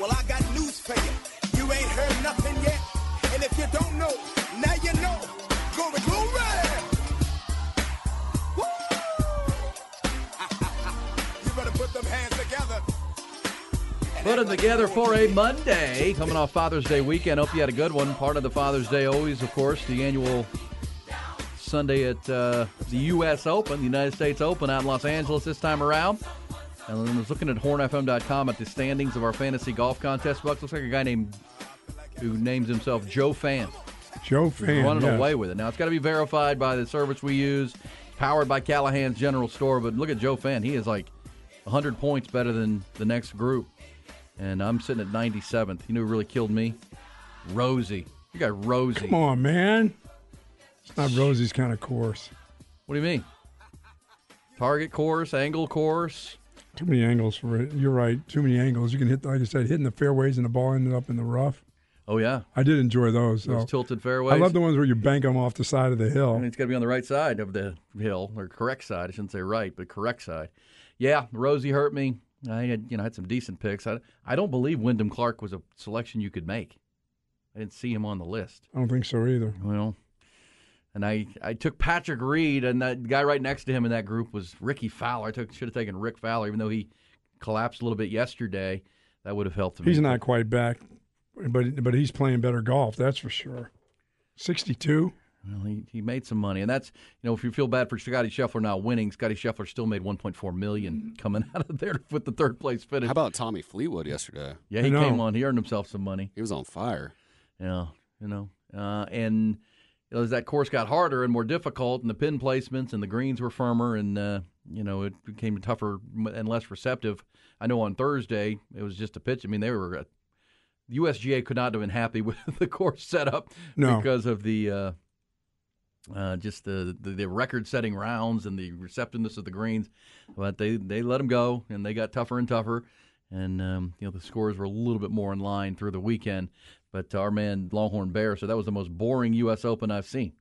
Well, I got news for you. You ain't heard nothing yet. And if you don't know, now you know. Glory, glory! Woo! you better put them hands together. Put them together for a Monday. Coming off Father's Day weekend. Hope you had a good one. Part of the Father's Day always, of course, the annual Sunday at uh, the U.S. Open, the United States Open out in Los Angeles this time around. And I was looking at hornfm.com at the standings of our fantasy golf contest. Bucks looks like a guy named who names himself Joe Fan. Joe Fan. running yes. away with it. Now it's got to be verified by the service we use, powered by Callahan's General Store. But look at Joe Fan; he is like 100 points better than the next group, and I'm sitting at 97th. You know who really killed me? Rosie. You got Rosie. Come on, man. It's not Rosie's kind of course. What do you mean? Target course, angle course. Too many angles for it. You're right. Too many angles. You can hit, like I said, hitting the fairways and the ball ended up in the rough. Oh yeah, I did enjoy those. those though. tilted fairways. I love the ones where you bank them off the side of the hill. mean, it's got to be on the right side of the hill, or correct side. I shouldn't say right, but correct side. Yeah, Rosie hurt me. I had, you know, had some decent picks. I, I don't believe Wyndham Clark was a selection you could make. I didn't see him on the list. I don't think so either. Well, and I, I took Patrick Reed, and that guy right next to him in that group was Rickie Fowler. I took should have taken Rick Fowler, even though he collapsed a little bit yesterday. That would have helped him. He's not quite back, but but he's playing better golf. That's for sure. Sixty-two. Well, he, he made some money, and that's you know if you feel bad for Scottie Scheffler not winning, Scottie Scheffler still made 1.4 million coming out of there with the third place finish. How about Tommy Fleetwood yesterday? yeah, he came on. He earned himself some money. He was on fire. Yeah, you know, uh, and you know, as that course got harder and more difficult, and the pin placements and the greens were firmer, and uh, you know it became tougher and less receptive. I know on Thursday it was just a pitch. I mean, they were uh, the USGA could not have been happy with the course setup No. because of the. Uh, uh, just the, the, the record-setting rounds and the receptiveness of the greens, but they they let them go and they got tougher and tougher, and um, you know the scores were a little bit more in line through the weekend. But our man Longhorn Bear said that was the most boring U.S. Open I've seen.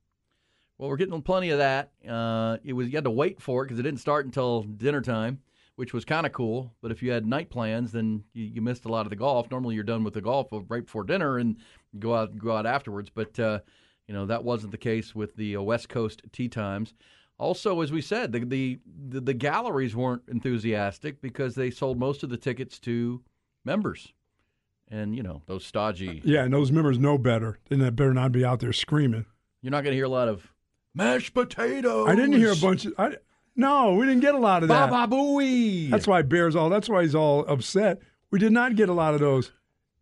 Well, we're getting plenty of that. Uh, it was you had to wait for it because it didn't start until dinner time, which was kind of cool. But if you had night plans, then you, you missed a lot of the golf. Normally, you're done with the golf right before dinner and go out go out afterwards. But uh, you know that wasn't the case with the uh, West Coast tee times. Also, as we said, the, the the the galleries weren't enthusiastic because they sold most of the tickets to members, and you know those stodgy. Yeah, and those members know better. Then they better not be out there screaming. You're not going to hear a lot of mashed potatoes. I didn't hear a bunch of. I, no, we didn't get a lot of that. Baba booey. That's why Bears all. That's why he's all upset. We did not get a lot of those.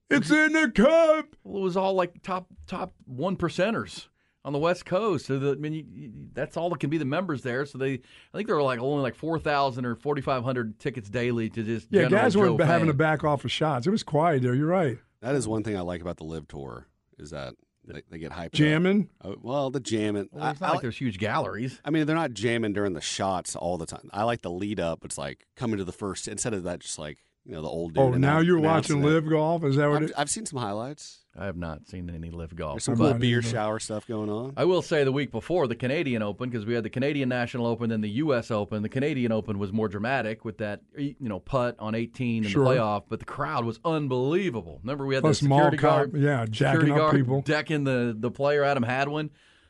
It's in the cup. Well, it was all like top top one percenters on the West Coast. So the, I mean, you, you, that's all that can be the members there. So they, I think there were like only like four thousand or forty five hundred tickets daily to just Yeah, guys Joe weren't having to back off of shots. It was quiet there. You're right. That is one thing I like about the LIV Tour is that they, they get hyped. Jamming. Oh, well, the jamming. Well, it's not I like like- there's huge galleries. I mean, they're not jamming during the shots all the time. I like the lead up. It's like coming to the first instead of that, just like you know the old dude. Oh, now you're watching it. LIV golf. Is that what I've, it? I've seen some highlights. I have not seen any LIV golf. There's some cool beer shower stuff going on. I will say the week before the Canadian Open because we had the Canadian National Open and the U.S. Open. The Canadian Open was more dramatic with that you know putt on 18 in Sure. the playoff, but the crowd was unbelievable. Remember we had Plus the security cop, guard, yeah, jacking up guard people. decking the the player Adam Hadwin.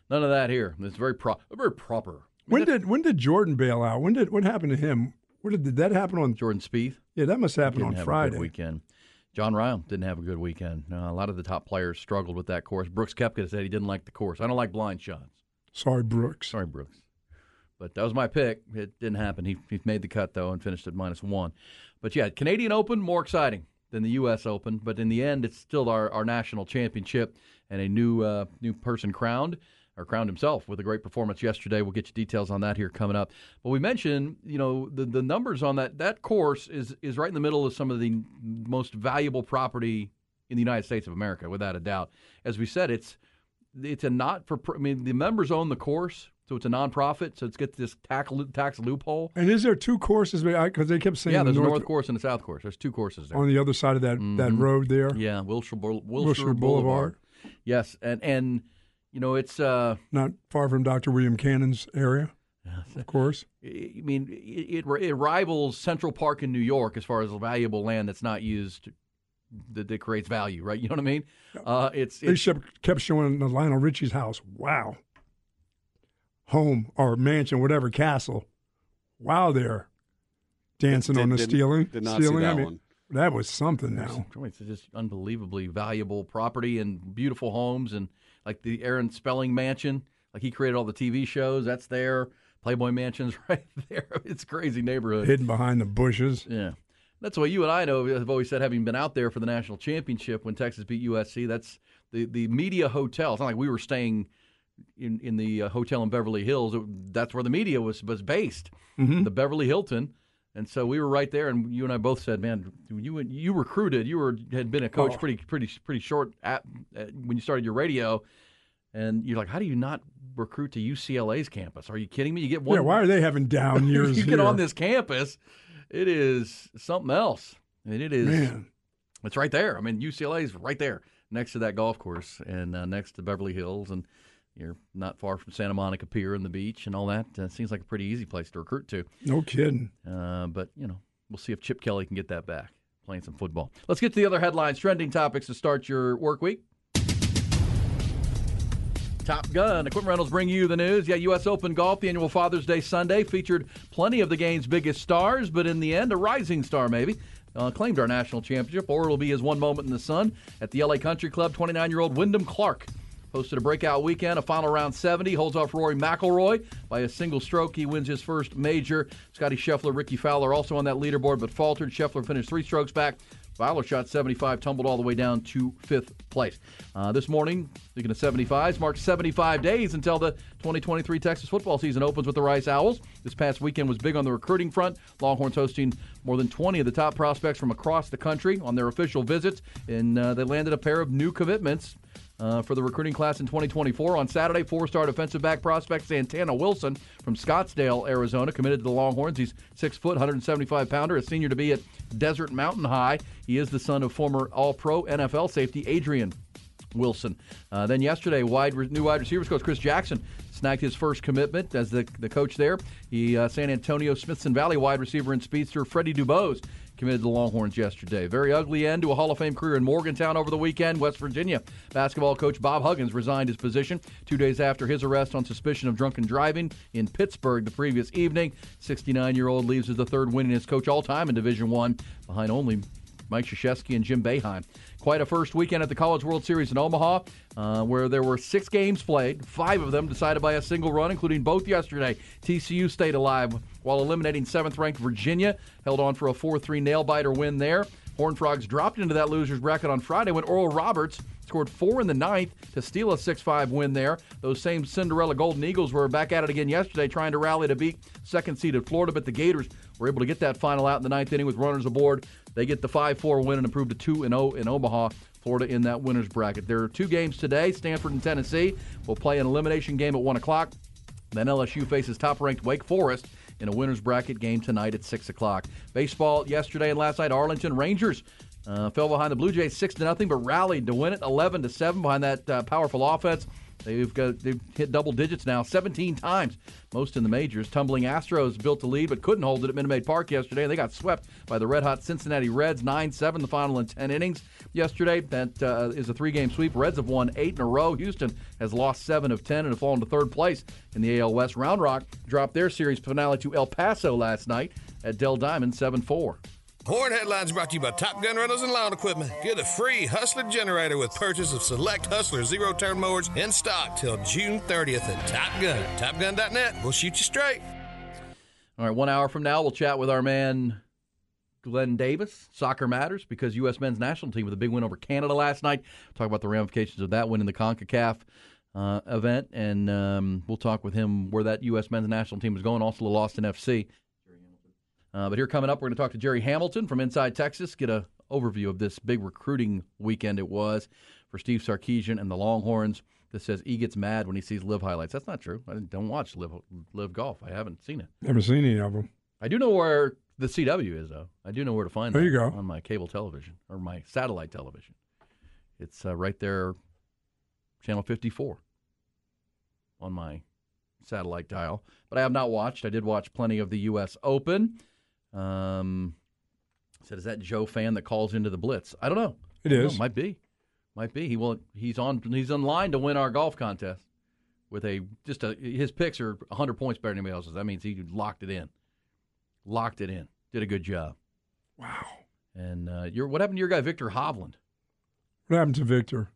None of that here. It's very pro, very proper. When did when did Jordan bail out? When did what happened to him? What did, did that happen on? Jordan Spieth Yeah, that must happen on have a good Friday. weekend. John Ryle didn't have a good weekend. Uh, a lot of the top players struggled with that course. Brooks Koepka said he didn't like the course. I don't like blind shots. Sorry, Brooks. Sorry, Brooks. But that was my pick. It didn't happen. He, he made the cut, though, and finished at minus one. But yeah, Canadian Open, more exciting than the U.S. Open. But in the end, it's still our, our national championship and a new uh, new person crowned or crowned himself with a great performance yesterday. We'll get you details on that here coming up. But we mentioned, you know, the the numbers on that that course is is right in the middle of some of the most valuable property in the United States of America, without a doubt. As we said, it's it's a not for. I mean, the members own the course, so it's a nonprofit. So it's got this tax tax loophole. And is there two courses? Because they kept saying Yeah, the there's a north, north course and a south course. There's two courses there. on the other side of that that mm-hmm. road there. Yeah, Wilshire, Wilshire, Wilshire Boulevard. Boulevard. Yes, and and you know it's. uh Not far from Dr. William Cannon's area, of course. I mean, it, it, it rivals Central Park in New York as far as valuable land that's not used that, that creates value, right? You know what I mean? Uh, it's, They it's kept kept showing the Lionel Richie's house. Wow. Home or mansion, whatever, castle. Wow, there. Dancing Did- on the did- ceiling. did not see ceiling. I that mean, one. That was something now. it's just unbelievably valuable property and beautiful homes and like the Aaron Spelling Mansion, like he created all the TV shows. That's there. Playboy Mansion's right there. It's a crazy neighborhood. Hidden behind the bushes. Yeah. That's what you and I know have always said, having been out there for the national championship when Texas beat USC. That's the, the media hotel. It's not like we were staying in, in the uh, hotel in Beverly Hills. It- that's where the media was, was based, the Beverly Hilton. And so we were right there, and you and I both said, "Man, you you recruited. You were had been a coach Oh. pretty pretty pretty short at, at, when you started your radio, and you're like, how do you not recruit to UCLA's campus? Are you kidding me? You get one yeah, why are they having down years you here? get on this campus, it is something else. I mean, it is. Man. It's right there. I mean, UCLA is right there next to that golf course and uh, next to Beverly Hills, and you're not far from Santa Monica Pier and the beach and all that. Uh, seems like a pretty easy place to recruit to. No kidding. Uh, but you know, we'll see if Chip Kelly can get that back. Playing some football. Let's get to the other headlines, trending topics to start your work week. Top Gun. Equipment Rentals bring you the news. Yeah, U.S. Open Golf, the annual Father's Day Sunday, featured plenty of the game's biggest stars, but in the end, a rising star maybe. Uh, claimed our national championship, or it'll be his one moment in the sun at the LA Country Club. 29 year old Wyndham Clark hosted a breakout weekend, a final round 70, holds off Rory McIlroy by a single stroke. He wins his first major. Scottie Scheffler, Rickie Fowler also on that leaderboard, but faltered. Scheffler finished three strokes back. Fowler shot 75, tumbled all the way down to fifth place. Uh, this morning, speaking of 75s, marks 75 days until the 2023 Texas football season opens with the Rice Owls. This past weekend was big on the recruiting front. Longhorns hosting more than 20 of the top prospects from across the country on their official visits, and uh, they landed a pair of new commitments. Uh, for the recruiting class in 2024. On Saturday, four star defensive back prospect Santana Wilson from Scottsdale, Arizona, committed to the Longhorns. He's six foot, 175 pounder, a senior to be at Desert Mountain High. He is the son of former All Pro NFL safety Adrian Wilson. Uh, then yesterday, wide re- new wide receivers coach Chris Jackson snagged his first commitment as the, the coach there. He uh, San Antonio Smithson Valley wide receiver and speedster Freddie Dubose committed to the Longhorns yesterday. Very ugly end to a Hall of Fame career in Morgantown over the weekend. West Virginia basketball coach Bob Huggins resigned his position two days after his arrest on suspicion of drunken driving in Pittsburgh the previous evening. 69-year-old leaves as the third winningest coach all time in Division One, behind only Mike Krzyzewski and Jim Boeheim. Quite a first weekend at the College World Series in Omaha, uh, where there were six games played, five of them decided by a single run, including both yesterday. TCU stayed alive while eliminating seventh-ranked Virginia, held on for a 4-3 nail-biter win there. Horned Frogs dropped into that loser's bracket on Friday when Oral Roberts scored four in the ninth to steal a 6-5 win there. Those same Cinderella Golden Eagles were back at it again yesterday, trying to rally to beat second-seeded Florida, but the Gators were able to get that final out in the ninth inning with runners aboard. They get the 5-4 win and improve to 2-0 in Omaha. Florida in that winner's bracket. There are two games today. Stanford and Tennessee will play an elimination game at 1 o'clock. Then LSU faces top ranked Wake Forest in a winner's bracket game tonight at 6 o'clock. Baseball yesterday and last night, Arlington Rangers uh, fell behind the Blue Jays 6 to nothing, but rallied to win it 11 to 7 behind that uh, powerful offense. They've got they've hit double digits now 17 times, most in the majors. Tumbling Astros built a lead but couldn't hold it at Minute Maid Park yesterday, and they got swept by the red hot Cincinnati Reds 9-7 the final in 10 innings yesterday. That uh, is a three-game sweep. Reds have won eight in a row. Houston has lost seven of 10 and have fallen to third place in the AL West. Round Rock dropped their series finale to El Paso last night at Dell Diamond 7-4. Horn Headlines brought to you by Top Gun Rentals and Lawn Equipment. Get a free Hustler generator with purchase of select Hustler zero turn mowers in stock till June 30th at Top Gun. TopGun.net. We'll shoot you straight. All right, one hour from now, we'll chat with our man Glenn Davis. Soccer matters because U.S. men's national team with a big win over Canada last night. Talk about the ramifications of that win in the CONCACAF uh, event, and um, we'll talk with him where that U.S. men's national team is going. Also, the Austin FC. Uh, but here coming up, we're going to talk to Jerry Hamilton from Inside Texas, get a overview of this big recruiting weekend it was for Steve Sarkisian and the Longhorns. That says he gets mad when he sees live highlights. That's not true. I don't watch live LIV golf. I haven't seen it. Never seen any of them. I do know where the CW is, though. I do know where to find There you go. on my cable television or my satellite television. It's uh, right there, channel 54 on my satellite dial. But I have not watched. I did watch plenty of the U.S. Open. Um, said, is that Joe fan that calls into the Blitz? I don't know. It is. Know. Might be. Might be. He will. He's on. He's on line to win our golf contest with a just a. His picks are 100 points better than anybody else's. That means he locked it in. Locked it in. Did a good job. Wow. And uh, your what happened to your guy Viktor Hovland? What happened to Viktor?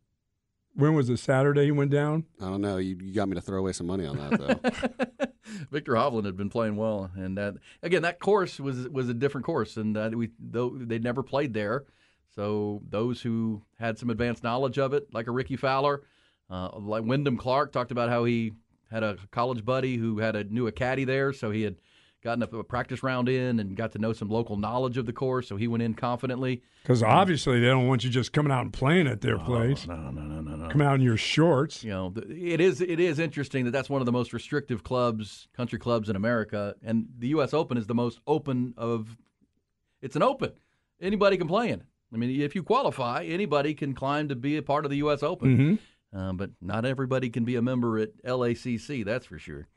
When was it? Saturday he went down? I don't know. You, you got me to throw away some money on that, though. Viktor Hovland had been playing well, and that again that course was was a different course, and we though they never played there, so those who had some advanced knowledge of it, like a Rickie Fowler, uh, like Wyndham Clark, talked about how he had a college buddy who had a knew a caddy there, so he had gotten a, a practice round in and got to know some local knowledge of the course, so he went in confidently. Because obviously they don't want you just coming out and playing at their place. No, no, no, no, no. Come out in your shorts. You know, it is it is interesting that that's one of the most restrictive clubs, country clubs in America, and the U.S. Open is the most open of. It's an open. Anybody can play in it. I mean, if you qualify, anybody can climb to be a part of the U.S. Open. Mm-hmm. Uh, but not everybody can be a member at LACC. That's for sure.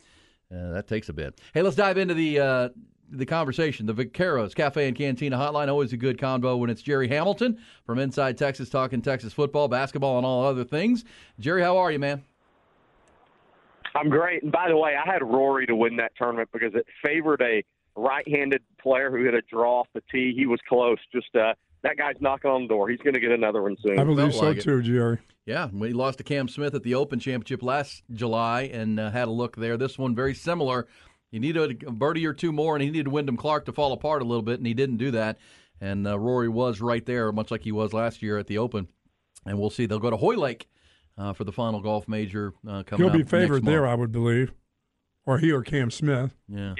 Uh, that takes a bit. Hey, let's dive into the uh, the conversation. The Vaqueros Cafe and Cantina Hotline always a good convo when it's Jerry Hamilton from Inside Texas talking Texas football, basketball, and all other things. Jerry, how are you, man? I'm great. And by the way, I had Rory to win that tournament because it favored a right-handed player who hit a draw off the tee. He was close. Just uh, that guy's knocking on the door. He's going to get another one soon. I believe Felt so like too, Jerry. Yeah, when he lost to Cam Smith at the Open Championship last July and uh, had a look there. This one very similar. He needed a birdie or two more, and he needed Wyndham Clark to fall apart a little bit, and he didn't do that. And uh, Rory was right there, much like he was last year at the Open. And we'll see. They'll go to Hoylake uh, for the final golf major uh, coming He'll be up favored next there, month. I would believe, or he or Cam Smith. Yeah.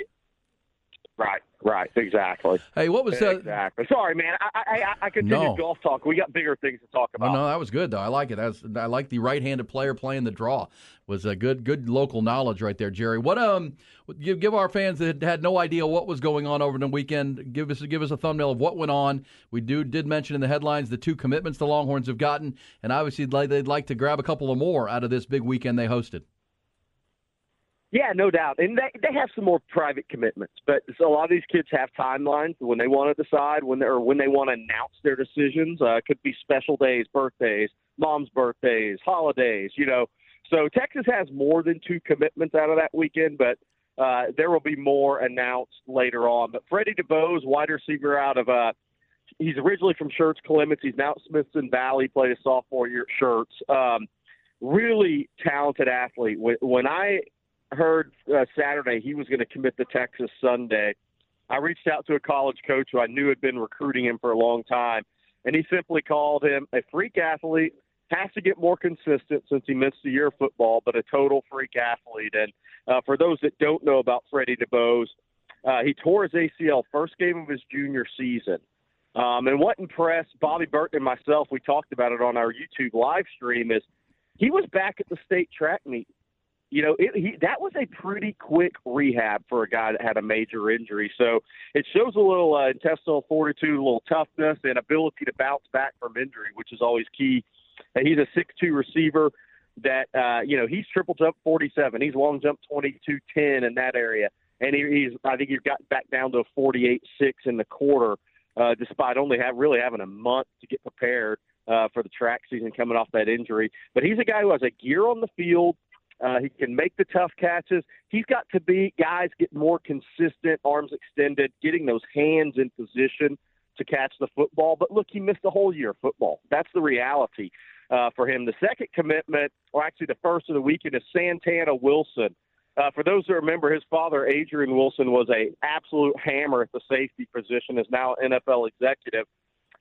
Right, right, exactly. Hey, what was that? exactly? Sorry, man. I I, I, I continue No. golf talk. We got bigger things to talk about. Oh, no, that was good though. I like it. That's, I like the right-handed player playing the draw. Was a good, good local knowledge right there, Jerry. What um, give, give our fans that had no idea what was going on over the weekend. Give us give us a thumbnail of what went on. We do did mention in the headlines the two commitments the Longhorns have gotten, and obviously they'd like, they'd like to grab a couple of more out of this big weekend they hosted. Yeah, no doubt. And they they have some more private commitments, but so a lot of these kids have timelines when they want to decide when they or when they want to announce their decisions. Uh, could be special days, birthdays, mom's birthdays, holidays. You know, so Texas has more than two commitments out of that weekend, but uh, there will be more announced later on. But Freddie Dubose, wide receiver out of uh, he's originally from Schertz Clemens. He's now at Smithson Valley. Played his sophomore year at Schertz. Um, really talented athlete. When I heard uh, Saturday he was going to commit to Texas Sunday, I reached out to a college coach who I knew had been recruiting him for a long time, and he simply called him a freak athlete. Has to get more consistent since he missed a year of football, but a total freak athlete. And uh, for those that don't know about Freddie Dubose, uh, he tore his ACL first game of his junior season. Um, and what impressed Bobby Burton and myself, we talked about it on our YouTube live stream, is he was back at the state track meet. You know, it, he, that was a pretty quick rehab for a guy that had a major injury. So it shows a little uh, intestinal fortitude, a little toughness, and ability to bounce back from injury, which is always key. And he's a six-two receiver that uh, you know he's triple jump 47, he's long jump 22-10 in that area, and he, he's I think he's got back down to a 48-6 in the quarter, uh, despite only have really having a month to get prepared uh, for the track season coming off that injury. But he's a guy who has a gear on the field. Uh, he can make the tough catches. He's got to be guys get more consistent, arms extended, getting those hands in position to catch the football. But look, he missed a whole year of football. That's the reality uh, for him. The second commitment, or actually the first of the weekend, is Santana Wilson. Uh, for those who remember, his father, Adrian Wilson, was a absolute hammer at the safety position. Is now NFL executive.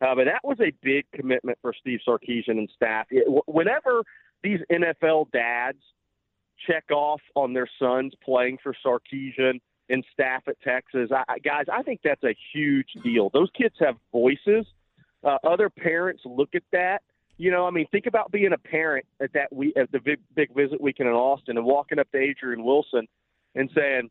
Uh, but that was a big commitment for Steve Sarkisian and staff. It, whenever these NFL dads check off on their sons playing for Sarkisian and staff at Texas, I, guys, I think that's a huge deal. Those kids have voices. Uh, other parents look at that. You know, I mean, think about being a parent at that we at the big big visit weekend in Austin and walking up to Adrian Wilson and saying,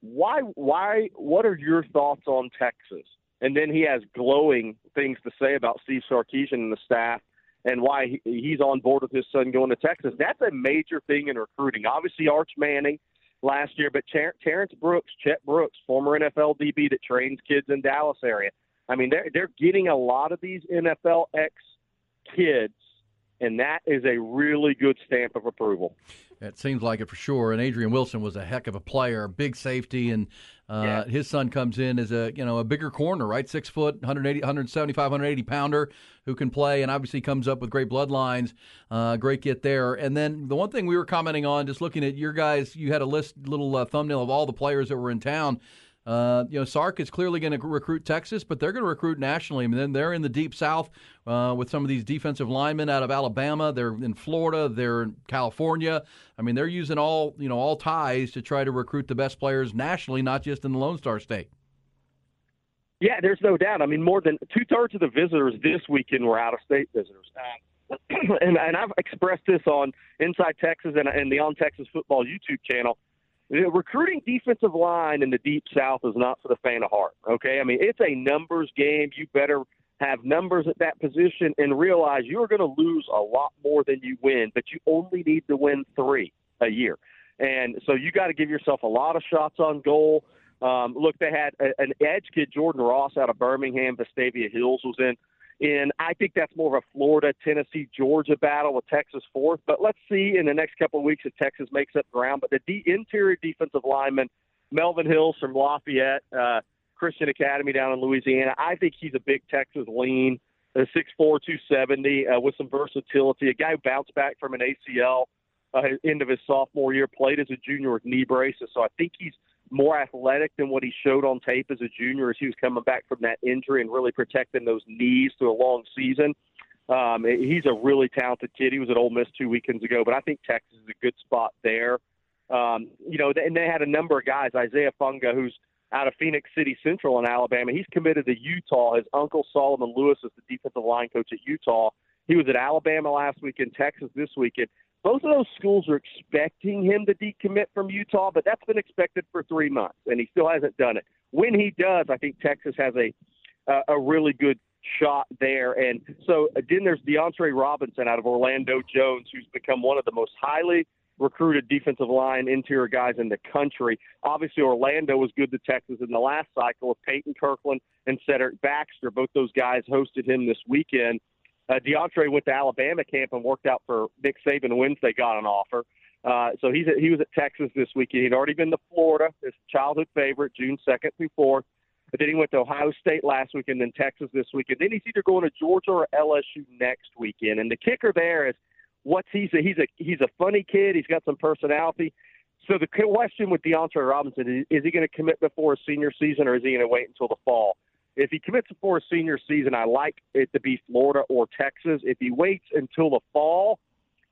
"Why? Why? What are your thoughts on Texas?" And then he has glowing things to say about Steve Sarkisian and the staff and why he's on board with his son going to Texas. That's a major thing in recruiting. Obviously, Arch Manning last year, but Ter- Terrence Brooks, Chet Brooks, former NFL DB that trains kids in Dallas area. I mean, they're they're getting a lot of these NFL ex kids, and that is a really good stamp of approval. It seems like it for sure. And Adrian Wilson was a heck of a player, big safety, and uh, yeah. his son comes in as a you know a bigger corner, right? Six foot, 180, 175, 180 pounder who can play, and obviously comes up with great bloodlines. Uh, great get there. And then the one thing we were commenting on, just looking at your guys, you had a list, little uh, thumbnail of all the players that were in town. Uh, you know, Sark is clearly going to recruit Texas, but they're going to recruit nationally. I mean, then they're in the deep South uh, with some of these defensive linemen out of Alabama. They're in Florida. They're in California. I mean, they're using all you know all ties to try to recruit the best players nationally, not just in the Lone Star State. Yeah, there's no doubt. I mean, more than two thirds of the visitors this weekend were out of state visitors. Uh, and, and I've expressed this on Inside Texas and, and the On Texas Football YouTube channel recruiting defensive line in the deep south is not for the faint of heart. Okay, I mean it's a numbers game. You better have numbers at that position and realize you're going to lose a lot more than you win, but you only need to win three a year, and so you got to give yourself a lot of shots on goal. Um, look, they had a, an edge kid, Jordan Ross, out of Birmingham. Vestavia Hills was in and I think that's more of a Florida, Tennessee, Georgia battle with Texas fourth. But let's see in the next couple of weeks if Texas makes up ground. But the de- interior defensive lineman, Melvin Hills from Lafayette uh, Christian Academy down in Louisiana, I think he's a big Texas lean, a 6'4", 270 uh, with some versatility. A guy who bounced back from an ACL uh, end of his sophomore year, played as a junior with knee braces. So I think he's – more athletic than what he showed on tape as a junior as he was coming back from that injury and really protecting those knees through a long season. Um, he's a really talented kid. He was at Ole Miss two weekends ago, but I think Texas is a good spot there. Um, you know, and they had a number of guys. Isaiah Funga, who's out of Phenix City Central in Alabama, he's committed to Utah. His uncle Solomon Lewis is the defensive line coach at Utah. He was at Alabama last week in Texas this weekend. Both of those schools are expecting him to decommit from Utah, but that's been expected for three months, and he still hasn't done it. When he does, I think Texas has a uh, a really good shot there. And so then there's DeAndre Robinson out of Orlando Jones, who's become one of the most highly recruited defensive line interior guys in the country. Obviously, Orlando was good to Texas in the last cycle with Peyton Kirkland and Cedric Baxter. Both those guys hosted him this weekend. Uh, DeAndre went to Alabama camp and worked out for Nick Saban Wednesday, got an offer. Uh, so he's at, he was at Texas this weekend. He'd already been to Florida, his childhood favorite, June 2nd through 4th. But then he went to Ohio State last weekend, and then Texas this weekend. Then he's either going to Georgia or LSU next weekend. And the kicker there is, what's he's a, he's a he's a funny kid. He's got some personality. So the question with DeAndre Robinson is, is he going to commit before his senior season, or is he going to wait until the fall? If he commits before his senior season, I like it to be Florida or Texas. If he waits until the fall,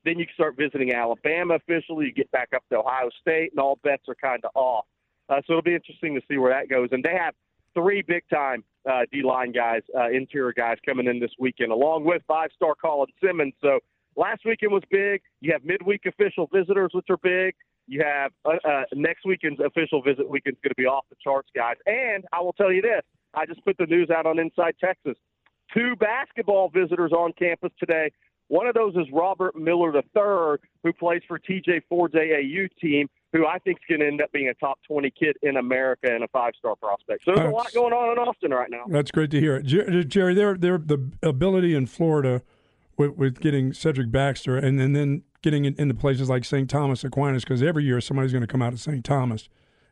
then you can start visiting Alabama officially. You get back up to Ohio State, and all bets are kind of off. Uh, so it'll be interesting to see where that goes. And they have three big time uh, D line guys, uh, interior guys coming in this weekend, along with five star Colin Simmons. So last weekend was big. You have midweek official visitors, which are big. You have uh, uh, next weekend's official visit weekend's going to be off the charts, guys. And I will tell you this I just put the news out on Inside Texas. Two basketball visitors on campus today. One of those is Robert Miller III, who plays for TJ Ford's AAU team, who I think is going to end up being a top 20 kid in America and a five star prospect. So there's a lot going on in Austin right now. That's great to hear. Jerry, their, their, the ability in Florida with, with getting Cedric Baxter and, and then getting into places like St. Thomas Aquinas, because every year somebody's going to come out of St. Thomas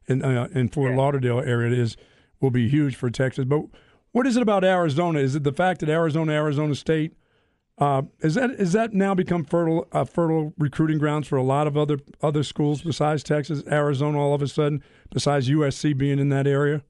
in, uh, in Fort yeah. Lauderdale area is – will be huge for Texas. But What is it about Arizona? Is it the fact that Arizona, Arizona State, uh, is that is that now become fertile uh, fertile recruiting grounds for a lot of other other schools besides Texas, Arizona? All of a sudden, besides USC being in that area.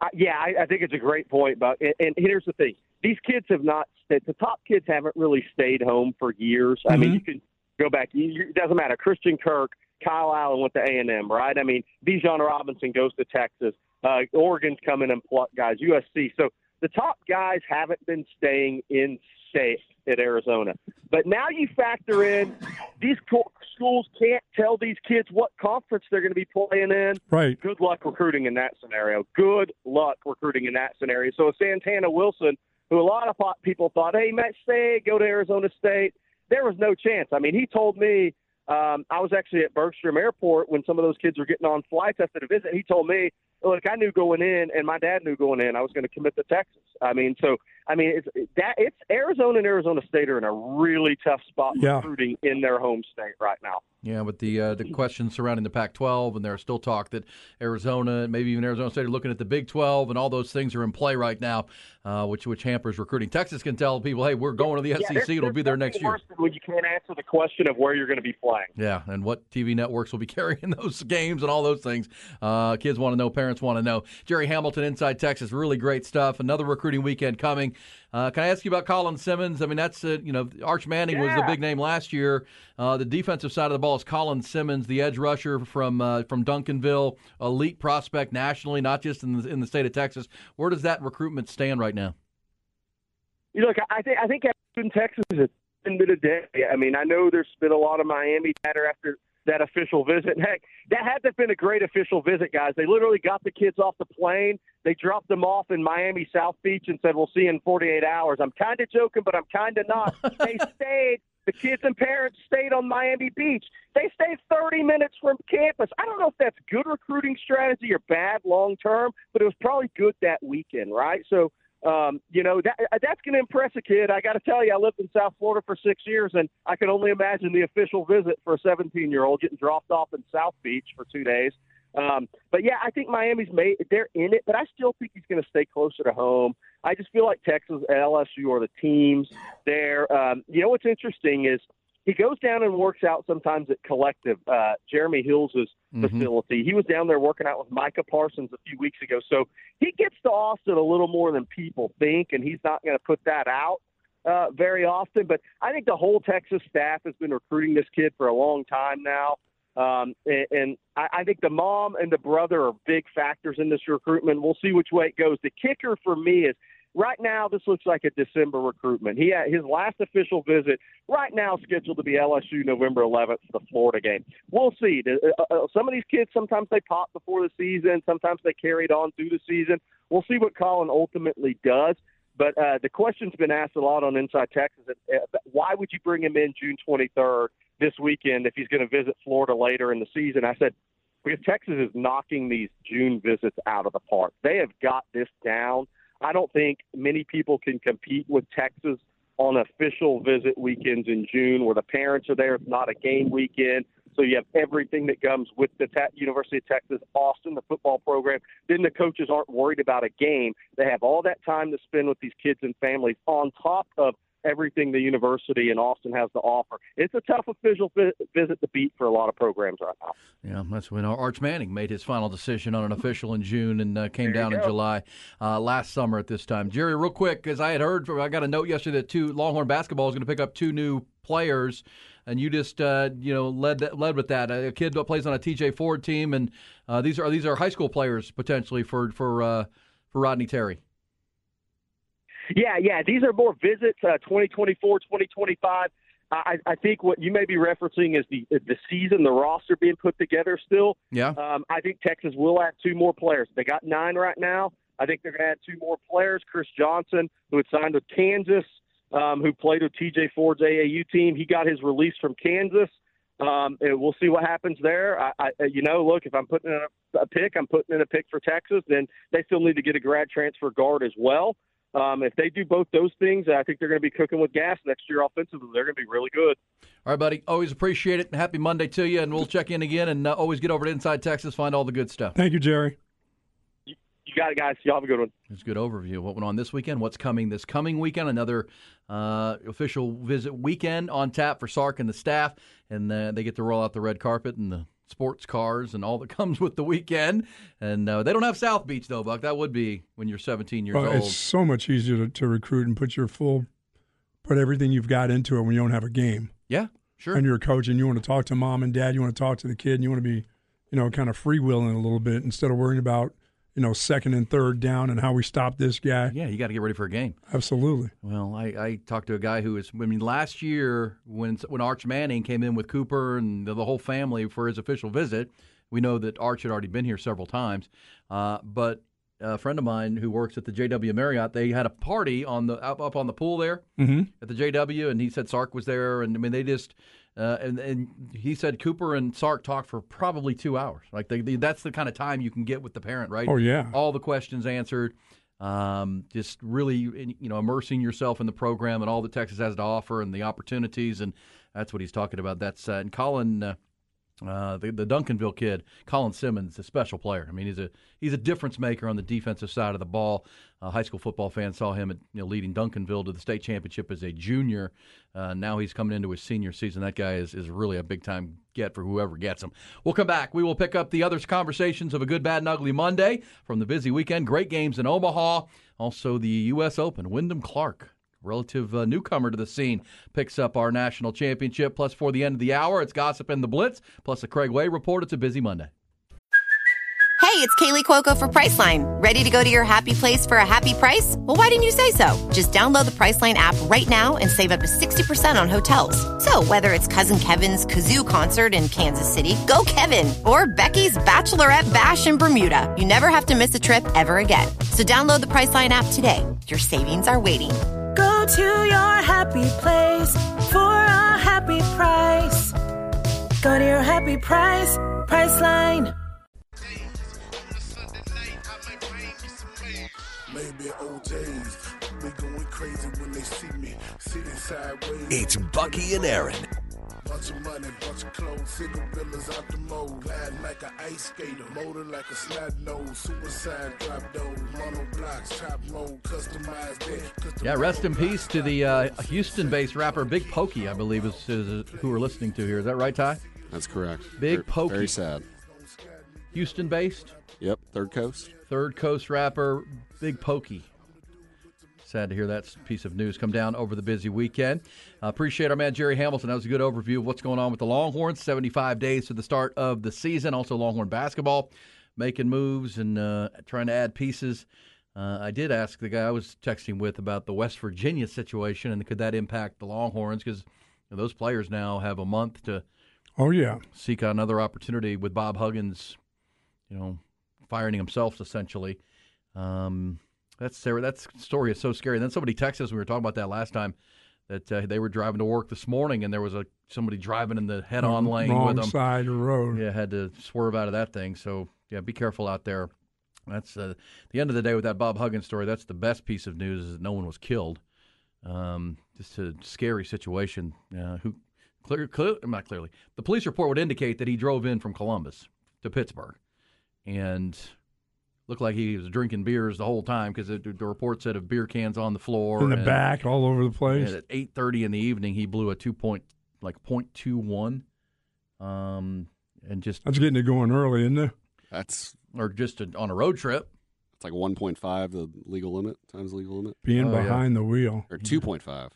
Uh, yeah, I, I think it's a great point, but and, and here's the thing: these kids have not stayed. The top kids haven't really stayed home for years. I mean, Mhm. you can go back. You, you, it doesn't matter. Christian Kirk, Kyle Allen went to A and M, right? I mean, Bijan Robinson goes to Texas. Uh, Oregon's coming and pluck guys. USC. So the top guys haven't been staying in state at Arizona. But now you factor in these co- schools can't tell these kids what conference they're going to be playing in. Right. Good luck recruiting in that scenario. Good luck recruiting in that scenario. So Santana Wilson, who a lot of people thought, hey, Matt State, go to Arizona State. There was no chance. I mean, he told me um, I was actually at Bergstrom Airport when some of those kids were getting on flights after the visit. He told me, look, I knew going in, and my dad knew going in, I was going to commit to Texas. I mean, so I mean, it's that it's Arizona and Arizona State are in a really tough spot Yeah. recruiting in their home state right now. Yeah, with the uh, the questions surrounding the Pac-12, and there's still talk that Arizona, and maybe even Arizona State, are looking at the Big 12, and all those things are in play right now, uh, which which hampers recruiting. Texas can tell people, hey, we're going to the Yeah, SEC. there's- It'll be there next year. nothing When you can't answer the question of where you're going to be playing. Yeah, and what TV networks will be carrying those games and all those things. Uh, kids want to know, parents want to know. Jerry Hamilton, Inside Texas, really great stuff. Another recruiting weekend coming. Uh, can I ask you about Colin Simmons? I mean, that's uh, you know, Arch Manning was the big name last year. Uh, the defensive side of the ball is Colin Simmons, the edge rusher from uh, from Duncanville, elite prospect nationally, not just in the, in the state of Texas. Where does that recruitment stand right now? You look, I think I think in Texas ten been a day. I mean, I know there's been a lot of Miami chatter after that official visit. And heck, that had to have been a great official visit, guys. They literally got the kids off the plane. They dropped them off in Miami South Beach and said, "We'll see you in 48 hours." I'm kind of joking, but I'm kind of not. they stayed. The kids and parents stayed on Miami Beach. They stayed 30 minutes from campus. I don't know if that's good recruiting strategy or bad long term, but it was probably good that weekend, right? So um, you know that that's going to impress a kid. I got to tell you, I lived in South Florida for six years, and I can only imagine the official visit for a 17 year old getting dropped off in South Beach for two days. Um, but yeah, I think Miami's made they're in it, but I still think he's going to stay closer to home. I just feel like Texas, LSU are the teams there. Um, you know what's interesting is he goes down and works out sometimes at Collective, uh, Jeremy Hills' Mhm. facility. He was down there working out with Micah Parsons a few weeks ago. So he gets to Austin a little more than people think, and he's not going to put that out uh, very often. But I think the whole Texas staff has been recruiting this kid for a long time now. Um, and, and I, I think the mom and the brother are big factors in this recruitment. We'll see which way it goes. The kicker for me is right now this looks like a December recruitment. He had his last official visit right now scheduled to be LSU November 11th, the Florida game. We'll see. The- uh, uh, Some of these kids sometimes they pop before the season, sometimes they carried on through the season. We'll see what Colin ultimately does. But uh, the question's been asked a lot on Inside Texas. uh, Why would you bring him in June 23rd this weekend if he's going to visit Florida later in the season? I said because Texas is knocking these June visits out of the park. They have got this down. I don't think many people can compete with Texas on official visit weekends in June where the parents are there. It's not a game weekend. So you have everything that comes with the te- University of Texas, Austin, the football program. Then the coaches aren't worried about a game. They have all that time to spend with these kids and families on top of everything the university in Austin has to offer. It's a tough official vi- visit to beat for a lot of programs right now. Yeah, that's when Arch Manning made his final decision on an official in June and uh, came There down in. July uh, last summer at this time. Jerry, real quick, because I had heard, from, I got a note yesterday that two Longhorn basketball is going to pick up two new players, and you just uh, you know led that, led with that. A kid that plays on a TJ Ford team, and uh, these are these are high school players potentially for for uh, for Rodney Terry. Yeah, yeah. These are more visits, uh, 2024, 2025. I, I think what you may be referencing is the the season, the roster being put together still. Yeah. Um, I think Texas will add two more players. They got nine right now. I think they're going to add two more players. Chris Johnson, who had signed with Kansas, um, who played with TJ Ford's AAU team, he got his release from Kansas. Um, and we'll see what happens there. I, I, you know, look, if I'm putting in a, a pick, I'm putting in a pick for Texas. Then they still need to get a grad transfer guard as well. Um, if they do both those things, I think they're going to be cooking with gas next year offensively. They're going to be really good. All right, buddy. Always appreciate it. Happy Monday to you, and we'll check in again. And uh, always get over to Inside Texas, find all the good stuff. Thank you, Jerry. You You got it, guys. Y'all have a good one. It's a good overview of what went on this weekend, what's coming this coming weekend. Another uh, official visit weekend on tap for Sark and the staff, and uh, they get to roll out the red carpet and the sports cars and all that comes with the weekend. And uh, they don't have South Beach though, Buck. That would be when you're 17 years Well, old. it's so much easier to, to recruit and put your full, put everything you've got into it when you don't have a game. Yeah, sure. And you're a coach and you want to talk to mom and dad, you want to talk to the kid, and you want to be, you know, kind of freewheeling a little bit instead of worrying about, you know, second and third down and how we stop this guy. Yeah, you got to get ready for a game. Absolutely. Well, I, I talked to a guy who was. I mean, last year when when Arch Manning came in with Cooper and the, the whole family for his official visit, we know that Arch had already been here several times. Uh, but a friend of mine who works at the JW Marriott, they had a party on the up, up on the pool there Mhm. at the JW, and he said Sark was there, and I mean they just. Uh, and, and he said Cooper and Sark talked for probably two hours. Like they, they, that's the kind of time you can get with the parent, right? Oh, yeah. all the questions answered. Um, just really, you know, immersing yourself in the program and all that Texas has to offer and the opportunities, and that's what he's talking about. That's uh, and Colin, uh, uh, the the Duncanville kid, Colin Simmons, a special player. I mean, he's a he's a difference maker on the defensive side of the ball. Uh, high school football fans saw him at, you know, leading Duncanville to the state championship as a junior. Uh, now he's coming into his senior season. That guy is, is really a big time get for whoever gets him. We'll come back. We will pick up the other conversations of a good, bad, and ugly Monday from the busy weekend. Great games in Omaha. Also, the U.S. Open. Wyndham Clark, relative uh, newcomer to the scene, picks up our national championship. Plus, for the end of the hour, it's Gossip and the Blitz. Plus, the Craig Way report. It's a busy Monday. Hey, it's Kaley Cuoco for Priceline. Ready to go to your happy place for a happy price? Well, why didn't you say so? Just download the Priceline app right now and save up to 60% on hotels. So, whether it's Cousin Kevin's Kazoo concert in Kansas City, go Kevin, or Becky's Bachelorette Bash in Bermuda, you never have to miss a trip ever again. So, download the Priceline app today. Your savings are waiting. Go to your happy place for a happy price. Go to your happy price, Priceline. Maybe OJ's be going crazy when they see me sitting sideways. It's Bucky and Erin. Bunch of money, bunch of clothes, single villas out the mold. Gliding like an ice skater, motor like a slide nose. Suicide drop those, mono blocks, top road, customized that. Yeah, rest in peace to the uh, Houston-based rapper Big Pokey, I believe is, is who we're listening to here. Is that right, Ty? That's correct. Big Very- Pokey. Very sad. Houston-based. Yep, Third Coast. Third Coast rapper Big Pokey. Sad to hear that piece of news come down over the busy weekend. Uh, appreciate our man Jerry Hamilton. That was a good overview of what's going on with the Longhorns. 75 days to the start of the season. Also, Longhorn basketball making moves and uh, trying to add pieces. Uh, I did ask the guy I was texting with about the West Virginia situation and could that impact the Longhorns because those players now have a month to Oh, yeah. seek another opportunity with Bob Huggins, you know, firing himself essentially. Um, that's that story is so scary. And then somebody texted us. We were talking about that last time that uh, they were driving to work this morning, and there was a somebody driving in the head-on lane Wrong with them. side of the road. Yeah, had to swerve out of that thing. So yeah, be careful out there. That's uh, the end of the day with that Bob Huggins story. That's the best piece of news is that no one was killed. Um, just a scary situation. Uh, who clear, clear, not clearly. The police report would indicate that he drove in from Columbus to Pittsburgh, and looked like he was drinking beers the whole time because the, the report said of beer cans on the floor In the and- back, all over the place. and at eight thirty in the evening, he blew a two point like point two one, um, and just That's getting it going early, isn't it? That's or just a, on a road trip. it's like 1.5 the legal limit times the legal limit. Being Oh, yeah. behind the wheel. Or 2.5.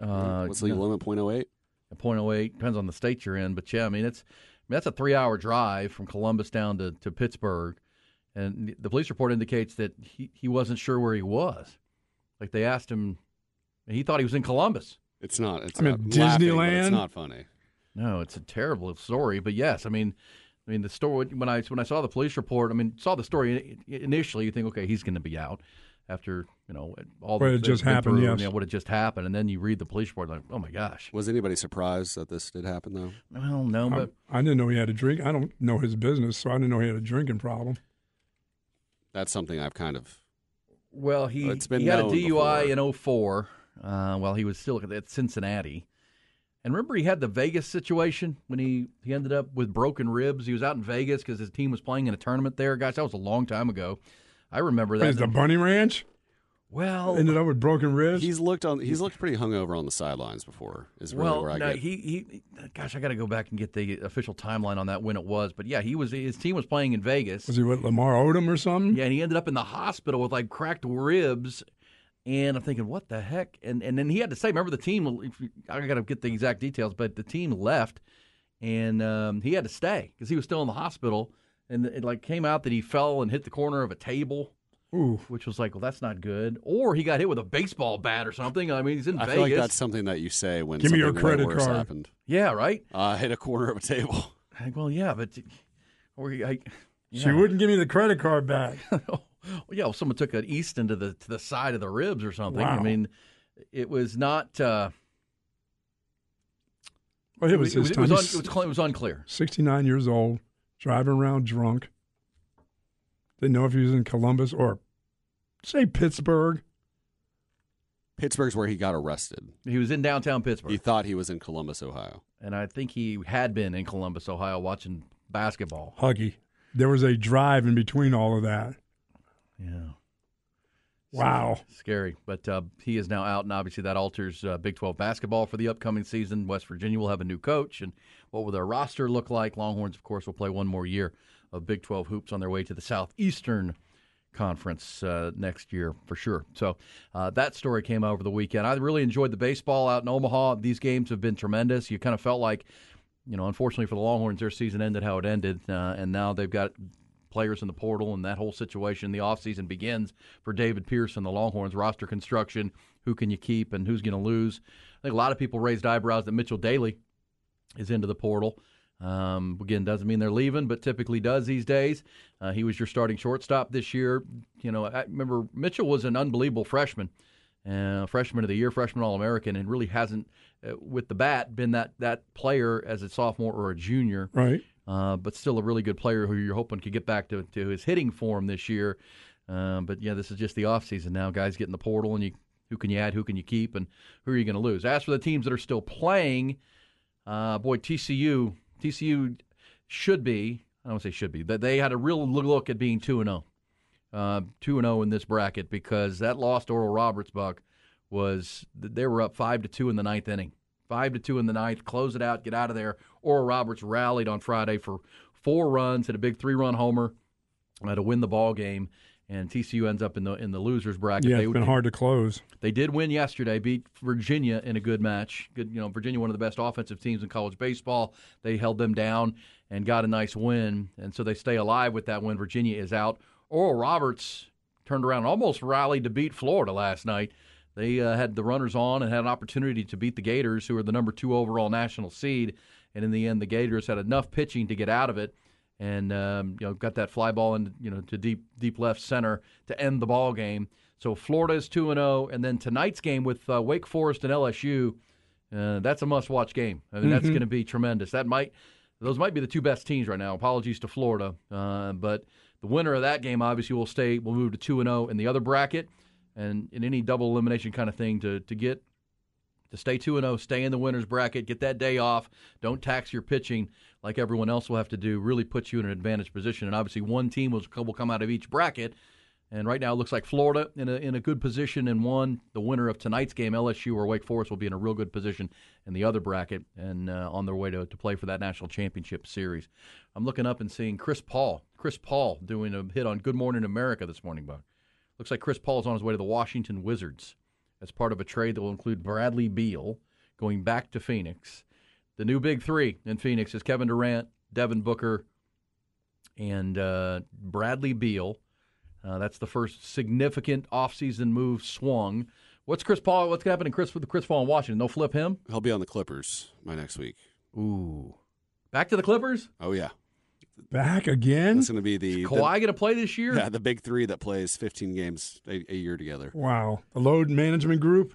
Uh, What's the legal limit? 0.08. A point oh eight depends on the state you're in, but yeah, I mean it's I mean, that's a three hour drive from Columbus down to, to Pittsburgh, and the police report indicates that he, he wasn't sure where he was. Like they asked him, and he thought he was in Columbus. It's not. It's I mean, I'm laughing, Disneyland? It's not funny. No, it's a terrible story, but yes, I mean, I mean the story when I when I saw the police report, I mean saw the story initially, you think okay, he's going to be out after you know all What the had just happened, through, yes. you know, what had just happened, and then you read the police report, like oh my gosh, Was anybody surprised that this did happen though? well no, but I, I didn't know he had a drink. I don't know his business, so I didn't know he had a drinking problem. That's something I've kind of. Well, he It's been he had a known DUI in 04 uh, while he was still at Cincinnati. And remember, he had the Vegas situation when he, he ended up with broken ribs. He was out in Vegas because his team was playing in a tournament there. Guys, that was a long time ago. I remember What that. is the Bunny Ranch? Well, ended up with broken ribs. He's looked on. He's looked pretty hungover on the sidelines before. Is really well, where I no, get. he he. Gosh, I got to go back and get the official timeline on that when it was. But yeah, he was. His team was playing in Vegas. Was he with Lamar Odom or something? Yeah, and he ended up in the hospital with like cracked ribs. And I'm thinking, what the heck? And and then he had to say, remember the team? I got to get the exact details, but the team left, and um, he had to stay because he was still in the hospital. And it like came out that he fell and hit the corner of a table. Ooh. Which was like, well, that's not good. Or he got hit with a baseball bat or something. I mean, he's in I Vegas. feel like that's something that you say when Give me your something way credit worse card. happened. Yeah, right. Uh, hit a corner of a table. Like, well, yeah, but or I, She yeah. wouldn't give me the credit card back. well, yeah, well, someone took an east into the to the side of the ribs or something. I Wow. mean, it was not. Uh, Well, it was it his it time. was, un, it was, cl- it was unclear. 69 years old, driving around drunk. Didn't know if he was in Columbus or, say, Pittsburgh. Pittsburgh's where he got arrested. He was in downtown Pittsburgh, He thought he was in Columbus, Ohio. and I think he had been in Columbus, Ohio, watching basketball. Huggy. There was a drive in between all of that. Yeah. Wow. Scary, but uh, he is now out, and obviously that alters uh, Big 12 basketball for the upcoming season. West Virginia will have a new coach, and what will their roster look like? Longhorns, of course, will play one more year of Big 12 hoops on their way to the Southeastern Conference uh, next year for sure. So uh, that story came out over the weekend. I really enjoyed the baseball out in Omaha. These games have been tremendous. You kind of felt like, you know, unfortunately for the Longhorns, their season ended how it ended, uh, and now they've got players in the portal and that whole situation. The offseason begins for David Pierce and the Longhorns roster construction. Who can you keep and who's going to lose? I think a lot of people raised eyebrows that Mitchell Daly is into the portal. Um, again, doesn't mean they're leaving, but typically does these days. Uh, he was your starting shortstop this year. You know, I remember Mitchell was an unbelievable freshman, uh, freshman of the year, freshman All American, and really hasn't, uh, with the bat, been that that player as a sophomore or a junior Right. uh, but still a really good player who you're hoping could get back to, to his hitting form this year. Um, but yeah, this is just the offseason now. Guys get in the portal, and you who can you add, who can you keep, and who are you going to lose? As for the teams that are still playing, uh, boy, TCU TCU should be. I don't say should be, but they had a real look at being two and zero, two and zero in this bracket because that lost Oral Roberts Buck was they were up five to two in the ninth inning, five to two in the ninth, close it out, get out of there. Oral Roberts rallied on Friday for four runs, hit a big three run homer uh, to win the ball game, and TCU ends up in the in the losers bracket. Yeah, They- it's been hard to close. they did win yesterday, beat Virginia in a good match. Good, you know, Virginia, one of the best offensive teams in college baseball. They held them down and got a nice win, and so they stay alive with that win. Virginia is out. Oral Roberts turned around, and almost rallied to beat Florida last night. They uh, had the runners on and had an opportunity to beat the Gators, who are the number two overall national seed. And in the end, the Gators had enough pitching to get out of it, and um, you know got that fly ball in, you know to deep deep left center to end the ball game. So Florida is two and zero, and then tonight's game with uh, Wake Forest and LSU, uh, that's a must-watch game. I mean, that's Mhm. going to be tremendous. That might those might be the two best teams right now. Apologies to Florida, uh, but the winner of that game obviously will stay. will move to two and zero in the other bracket, and in any double elimination kind of thing to to get to stay 2 and 0, stay in the winners bracket, get that day off, don't tax your pitching like everyone else will have to do, really puts you in an advantage position. And obviously, one team will, come out of each bracket. And right now, it looks like Florida in a, in a good position in one. The winner of tonight's game, LSU or Wake Forest, will be in a real good position in the other bracket and uh, on their way to, to play for that national championship series. I'm looking up and seeing Chris Paul. Chris Paul doing a hit on Good Morning America this morning, Buck. Looks like Chris Paul is on his way to the Washington Wizards as part of a trade that will include Bradley Beal going back to Phoenix. The new big three in Phoenix is Kevin Durant, Devin Booker, and uh, Bradley Beal. Uh, that's the first significant offseason move swung. What's Chris Paul? What's happening, Chris with Chris Paul in Washington? They'll flip him. He'll be on the Clippers by next week. Ooh, back to the Clippers. Oh yeah, Back again? It's going to be the Kawhi going to play this year? The, yeah, the big three that plays 15 games a, a year together. Wow. The load management group?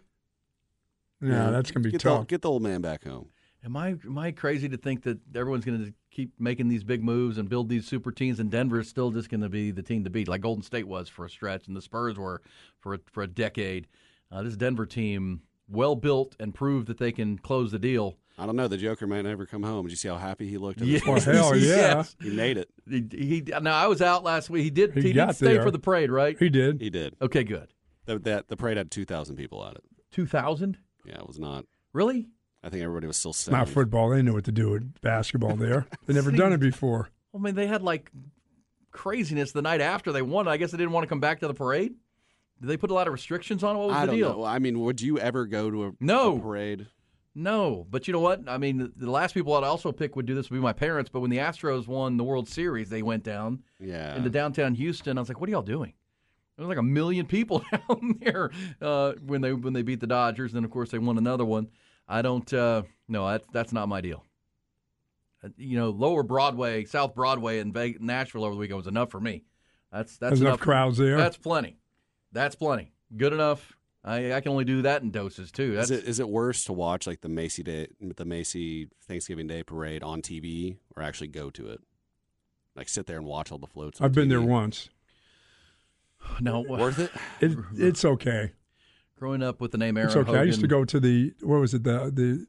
Yeah, that's going to be get tough. The, get the old man back home. Am I am I crazy to think that everyone's going to keep making these big moves and build these super teams, and Denver is still just going to be the team to beat, like Golden State was for a stretch, and the Spurs were for a, for a decade. Uh, this Denver team, well built and prove that they can close the deal. I don't know. The Joker might never come home. Did you see how happy he looked? At Yes. this Well, hell yeah. Yes. He made it. He, he now I was out last week. He did. He He, got did stay there. for the parade, right? He did. He did. Okay, good. The, that, the parade had 2,000 people at it. Two thousand. Yeah, it was not. Really? I think everybody was still It's not football. They knew what to do with basketball there. They've never done it before. I mean, they had like craziness the night after they won. I guess they didn't want to come back to the parade. Did they put a lot of restrictions on it? What was I the don't deal? know. I mean, would you ever go to a, No. a parade? No, but you know what? I mean, the, the last people I'd also pick would do this would be my parents. But when the Astros won the World Series, they went down Yeah. into downtown Houston. I was like, "What are y'all doing?" There was like a million people down there uh, when they when they beat the Dodgers. And then of course they won another one. I don't. Uh, no, that's that's not my deal. Uh, You know, Lower Broadway, South Broadway, and Nashville over the weekend was enough for me. That's that's There's enough enough crowds there. That's plenty. That's plenty. Good enough. I, I can only do that in doses too. That's Is it is it worse to watch like the Macy Day the Macy Thanksgiving Day parade on TV or actually go to it? Like sit there and watch all the floats. on I've been there once. no Worth it? It, it's okay. Growing up with the name Erin It's okay. I used to go to the what was it the the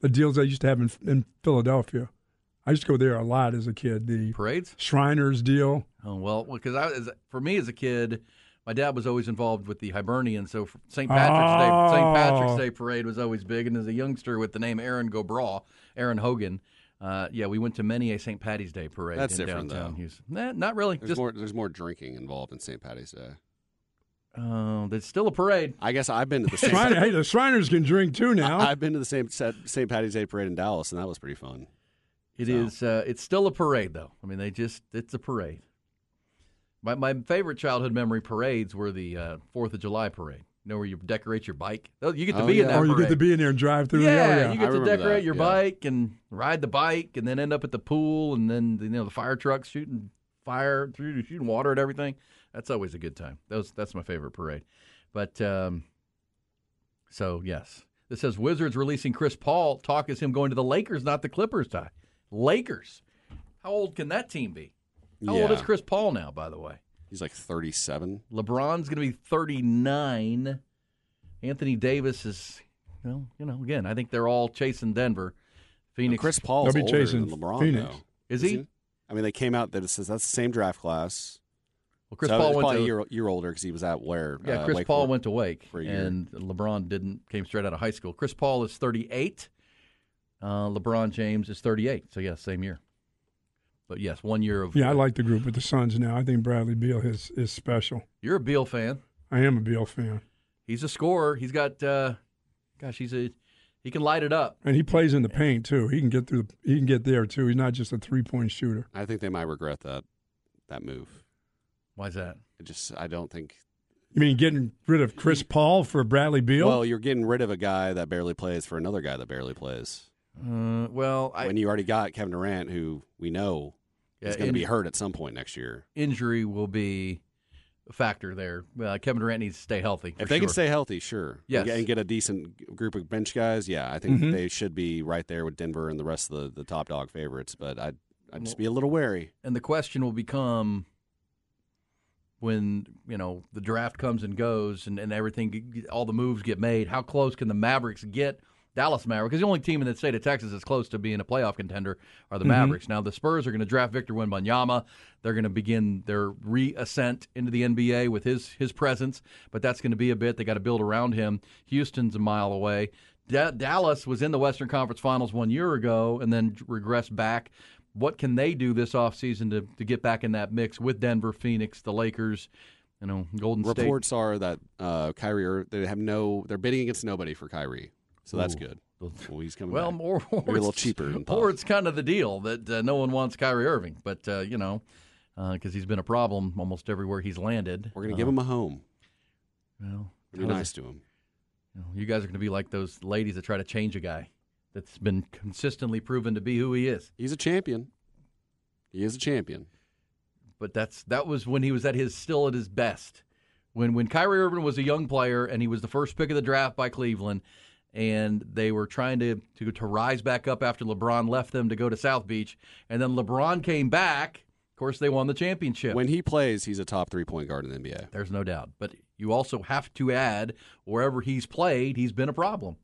the deals I used to have in in Philadelphia. I used to go there a lot as a kid. The parades. Shriners deal. Oh well, because I as, for me as a kid, my dad was always involved with the Hibernian, so St. Patrick's Day St. Patrick's Oh. Day parade was always big. And as a youngster with the name Aaron Gobraw, Erin Hogan, uh, yeah, we went to many a St. Patty's Day parade That's in different, downtown though. Houston. Nah, not really. There's Just more there's more drinking involved in St. Patty's Day. Uh, there's still a parade. I guess I've been to the same Shriner, hey, the Shriners can drink too now. I've been to the same set- St. Patty's Day parade in Dallas, and that was pretty fun. It So. is. Uh, it's still a parade, though. I mean, they just. It's a parade. My my favorite childhood memory parades were the uh, Fourth of July parade. You know where you decorate your bike. Oh, you get to Oh, be in yeah. that or you parade. get to be in there and drive through. yeah, the, oh, yeah. you I get to decorate that, your yeah. bike and ride the bike, and then end up at the pool, and then you know the fire trucks shooting fire through, shooting water at everything. That's always a good time. Those that's my favorite parade. But um, so yes, this says Wizards releasing Chris Paul. Talk is him going to the Lakers, not the Clippers. Ty Lakers. How old can that team be? How old is Chris Paul now? By the way, He's like 37. LeBron's going to be 39. Anthony Davis is, well, you know, again, I think they're all chasing Denver. Phoenix. Chris Paul's They'll be older chasing than LeBron, Phoenix. though. Is he? I mean, they came out that it says that's the same draft class. Well, Chris So Paul it's went to a year, year older because he was at where? yeah. uh, Chris Wake Paul Forest went to Wake, for a year. and LeBron didn't. Came straight out of high school. Chris Paul is 38. Uh, LeBron James is 38. So yeah, same year. But yes, one year of. Yeah, I like the group with the Suns now. I think Bradley Beal is is special. You're a Beal fan. I am a Beal fan, He's a scorer. He's got. Uh, gosh, he's a. He can light it up. and he plays in the paint too. He can get through. The, he can get there too. He's not just a three point shooter. I think they might regret that that move. Why's that? It just I don't think. You mean getting rid of Chris Paul for Bradley Beal? Well, you're getting rid of a guy that barely plays for another guy that barely plays. Uh, well, I, when you already got Kevin Durant, who we know Yeah, is going to be hurt at some point next year. injury will be a factor there. Uh, Kevin Durant needs to stay healthy. If for they can stay healthy, sure. Yes. And get, a decent group of bench guys, yeah, I think Mhm. they should be right there with Denver and the rest of the, the top dog favorites. But I'd, I'd just be a little wary. And the question will become when you know the draft comes and goes, and, and everything, all the moves get made. How close can the Mavericks get? Dallas Mavericks, because the only team in the state of Texas that's close to being a playoff contender are the Mhm. Mavericks. Now the Spurs are going to draft Victor Wembanyama. They're going to begin their reascent into the NBA with his his presence, but that's going to be a bit. They got to build around him. Houston's a mile away. Da- Dallas was in the Western Conference Finals one year ago and then regressed back. What can they do this offseason to to get back in that mix with Denver, Phoenix, the Lakers, you know, Golden State? Reports are that uh, Kyrie, they have no, they're bidding against nobody for Kyrie, so that's Ooh. good. Well, he's coming. Well, back. or, or a little cheaper. Or it's kind of the deal that uh, no one wants Kyrie Irving, but uh, you know, because he's been a problem almost everywhere he's landed. We're going to give him a home. Well, Be nice it- to him. You, know, you guys are going to be like those ladies that try to change a guy that's been consistently proven to be who he is. He's a champion. He is a champion. But that's that was when he was at his still at his best. When when Kyrie Irving was a young player and he was the first pick of the draft by Cleveland, and they were trying to to, to rise back up after LeBron left them to go to South Beach, and then LeBron came back. Of course, they won the championship. When he plays, he's a top three point guard in the NBA. There's no doubt. But You also have to add wherever he's played, he's been a problem.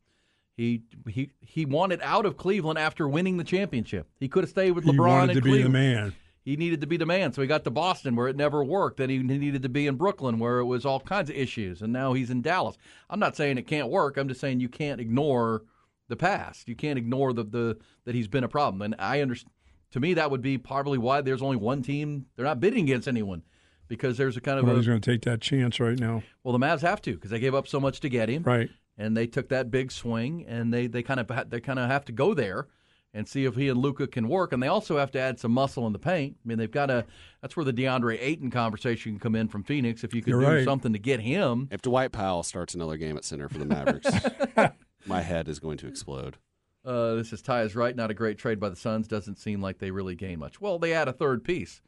He he he wanted out of Cleveland after winning the championship. He could have stayed with LeBron. He wanted to be the man. He needed to be the man, so he got to Boston where it never worked. Then he needed to be in Brooklyn where it was all kinds of issues, and now he's in Dallas. I'm not saying it can't work. I'm just saying you can't ignore the past. You can't ignore the, the that he's been a problem. And I understand. To me, that would be probably why there's only one team. They're not bidding against anyone because there's a kind of Well, a he's going to take that chance right now. well, the Mavs have to because they gave up so much to get him, Right. And they took that big swing, and they they kind of they kind of have to go there and see if he and Luka can work, and they also have to add some muscle in the paint. I mean, they've got to. That's where the DeAndre Ayton conversation can come in from Phoenix. If you could You're do right. something to get him, If Dwight Powell starts another game at center for the Mavericks, my head is going to explode. uh, this is Ty is right. Not a great trade by the Suns. Doesn't seem like they really gain much. Well, they add a third piece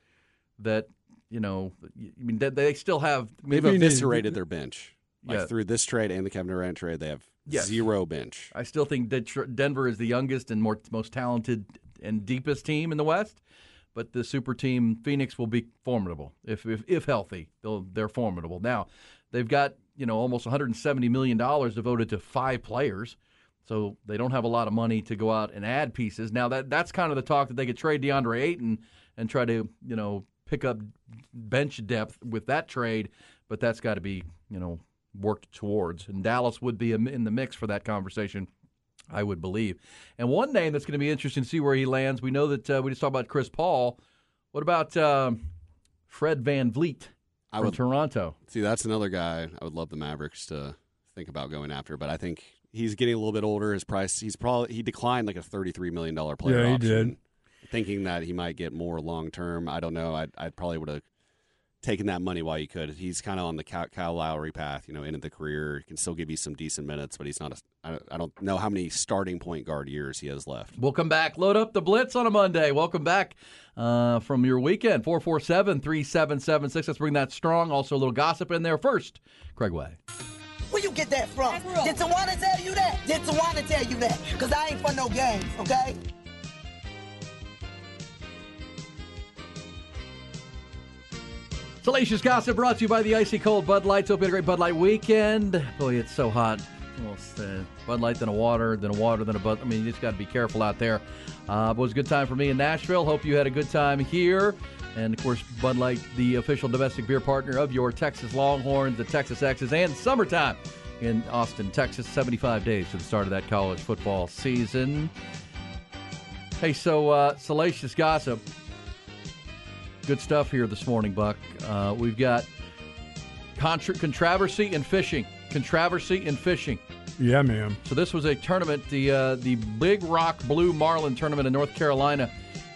that you know. I mean, they, they still have. They've eviscerated their bench. Like Yeah. through this trade and the Kevin Durant trade, they have Yes. zero bench. I still think that Denver is the youngest and more, most talented and deepest team in the West. But the super team Phoenix will be formidable if if, if healthy. They're formidable. Now they've got you know almost 170 million dollars devoted to five players, so they don't have a lot of money to go out and add pieces. Now that that's kind of the talk that they could trade DeAndre Ayton and try to you know pick up bench depth with that trade, but that's got to be you know worked towards. And Dallas would be in the mix for that conversation. I would believe. And one name that's going to be interesting to see where he lands. We know that uh, we just talked about Chris Paul. What about um, Fred VanVleet I from would- Toronto? See, that's another guy I would love the Mavericks to think about going after, but I think he's getting a little bit older. His price, he's probably he declined like a thirty-three million dollar player Yeah, he option, did. thinking that he might get more long term. I don't know. I I probably would have taken that money while you could. He's kind of on the Kyle, Kyle Lowry path, you know, end of the career. He can still give you some decent minutes, but he's not a. I don't- I don't know how many starting point guard years he has left. We'll come back. Load up the Blitz on a Monday. Welcome back uh, from your weekend. 447 3776. Let's bring that strong. Also, a little gossip in there. First, Craig Way. Where you get that from? Did Tawana tell you that? Did Tawana tell you that? Because I ain't for no games, okay? Salacious Gossip brought to you by the Icy Cold Bud Lights. Hope you had a great Bud Light weekend. Boy, it's so hot. Almost uh, Bud Light, then a water, then a water, then a Bud. I mean, you just got to be careful out there. Uh, but it was a good time for me in Nashville. Hope you had a good time here. And of course, Bud Light, the official domestic beer partner of your Texas Longhorns, the Texas Exes, and summertime in Austin, Texas. 75 days to the start of that college football season. Hey, so uh, Salacious Gossip. Good stuff here this morning, Buck. Uh, we've got contra- controversy in fishing. Controversy in fishing. Yeah, man. So this was a tournament, the uh, the Big Rock Blue Marlin tournament in North Carolina.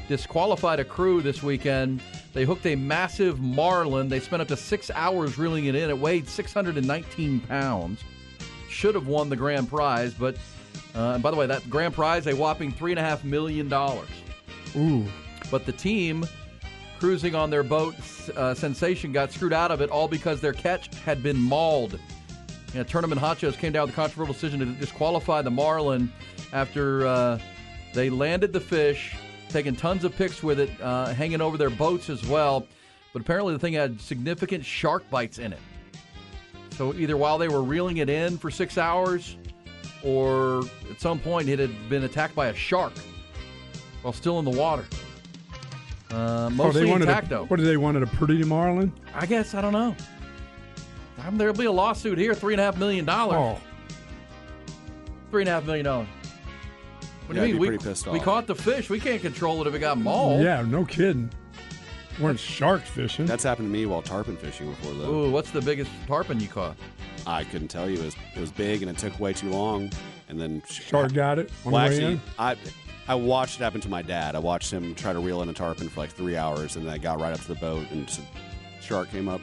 Disqualified a crew this weekend. They hooked a massive marlin. They spent up to six hours reeling it in. It weighed 619 pounds. Should have won the grand prize, but uh, and by the way, that grand prize a whopping three and a half million dollars. Ooh. But the team cruising on their boat, uh, Sensation, got screwed out of it all because their catch had been mauled. Know, tournament honchos came down with a controversial decision to disqualify the marlin after uh, they landed the fish, taking tons of pics with it, uh, hanging over their boats as well. But apparently, the thing had significant shark bites in it. So either while they were reeling it in for six hours, or at some point it had been attacked by a shark while still in the water. Uh, Oh, mostly they wanted intact, a, though. What did they wanted a pretty marlin? I guess I don't know. Um, there'll be a lawsuit here, three and a half million dollars. Oh, Three and a half million dollars. What Yeah, do I'd you be mean? We, pretty pissed we caught the fish. We can't control it if it got mauled. yeah, no kidding. We weren't sharks fishing? That's happened to me while tarpon fishing before, though. Ooh, what's the biggest tarpon you caught? I couldn't tell you. It was, it was big and it took way too long. And then Shark got it Well, actually, in? I I watched it happen to my dad. I watched him try to reel in a tarpon for like three hours, and then I got right up to the boat, and just a shark came up.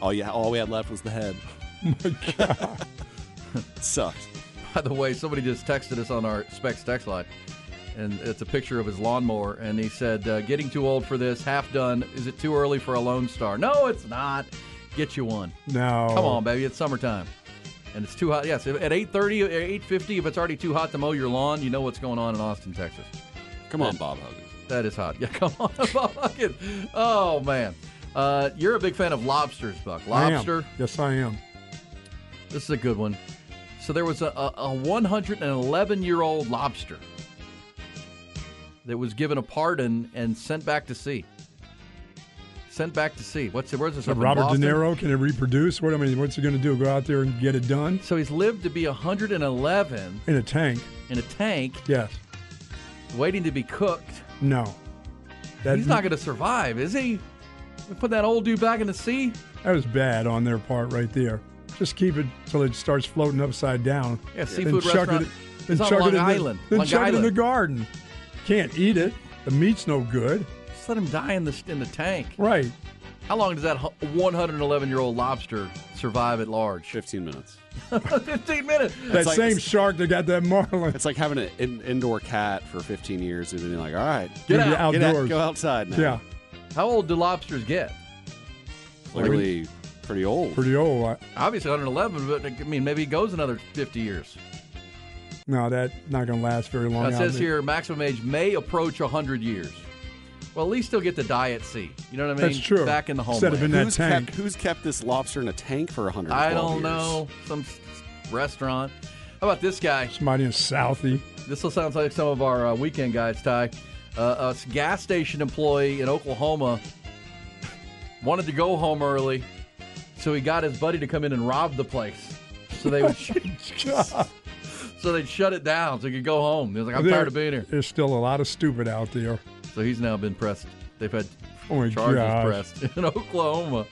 All you all we had left was the head. My god, Sucked. By the way, somebody just texted us on our Specs text line, and it's a picture of his lawnmower, and he said, uh, "Getting too old for this. Half done. Is it too early for a Lone Star? No, it's not. Get you one. No. Come on, baby. It's summertime, and it's too hot. Yes, at eight thirty, eight fifty, if it's already too hot to mow your lawn, you know what's going on in Austin, Texas. Come on, Bob Huggins. That is hot. Yeah, come on, Bob Huggins. Oh man, uh, you're a big fan of lobsters, Buck. I. Lobster. Yes, I am. This is a good one. So there was a, a, a 111 year old lobster that was given a pardon and sent back to sea. Sent back to sea. What's where's this? So Robert Boston? De Niro can it reproduce? What I mean, what's he going to do? Go out there and get it done So he's lived to be 111 in a tank? in a tank, Yes. waiting to be cooked. No. That, he's not going to survive, is he? We put that old dude back in the sea. That was bad on their part right there. Just keep it till it starts floating upside down. Yeah, Then seafood chuck restaurant. It, then It's on chuck Long it in Island. The, then Long chuck it in the garden. Can't eat it. The meat's no good. Just let him die in the in the tank. Right. How long does that 111 year old lobster survive at large? 15 minutes. 15 minutes. That like- same shark that got that marlin. It's like having an in, indoor cat for 15 years and then being like, all right, Get Get out. get out, outdoors. go outside now. Yeah, How old do lobsters get? Literally pretty old. pretty old. I- Obviously 111, but I mean maybe he goes another 50 years. No, that's not going to last very long. Now, it says here maximum age may approach 100 years. Well, at least he'll get to die at sea. You know what I mean? That's true. Back in the Instead of homeland. in that who's tank. kept who's kept this lobster in a tank for 112 I don't years? know. Some restaurant. How about this guy? Somebody in Southie. This will sound like some of our uh, weekend guys, Ty. Uh, a gas station employee in Oklahoma wanted to go home early, so he got his buddy to come in and rob the place. So they would, so they'd shut it down so he could go home. He was like, "I'm There- tired of being here." There's still a lot of stupid out there. So he's now been pressed. They've had Oh charges gosh. pressed in Oklahoma.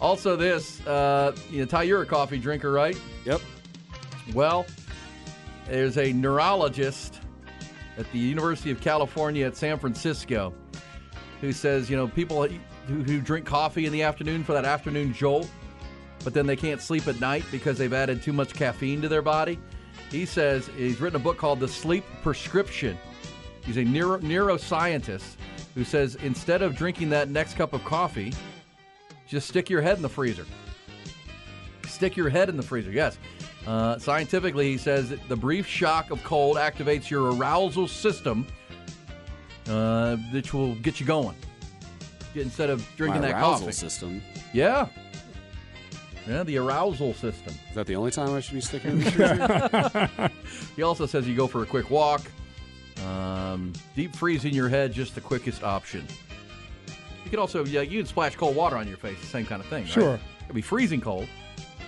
Also, this, uh, you know, Ty, you're a coffee drinker, right? Yep. Well, there's a neurologist at the University of California at San Francisco who says, you know, people who, who drink coffee in the afternoon for that afternoon jolt, but then they can't sleep at night because they've added too much caffeine to their body. He says he's written a book called The Sleep Prescription. He's a neuro, neuroscientist who says instead of drinking that next cup of coffee, just stick your head in the freezer. Stick your head in the freezer, yes. Uh, scientifically, he says that the brief shock of cold activates your arousal system, uh, which will get you going. Instead of drinking My that arousal coffee. system. Yeah. Yeah, the arousal system. Is that the only time I should be sticking in the freezer? He also says you go for a quick walk. Um, deep freezing your head, just the quickest option. You could also, yeah, you can splash cold water on your face, the same kind of thing. right? Sure. It'd be freezing cold.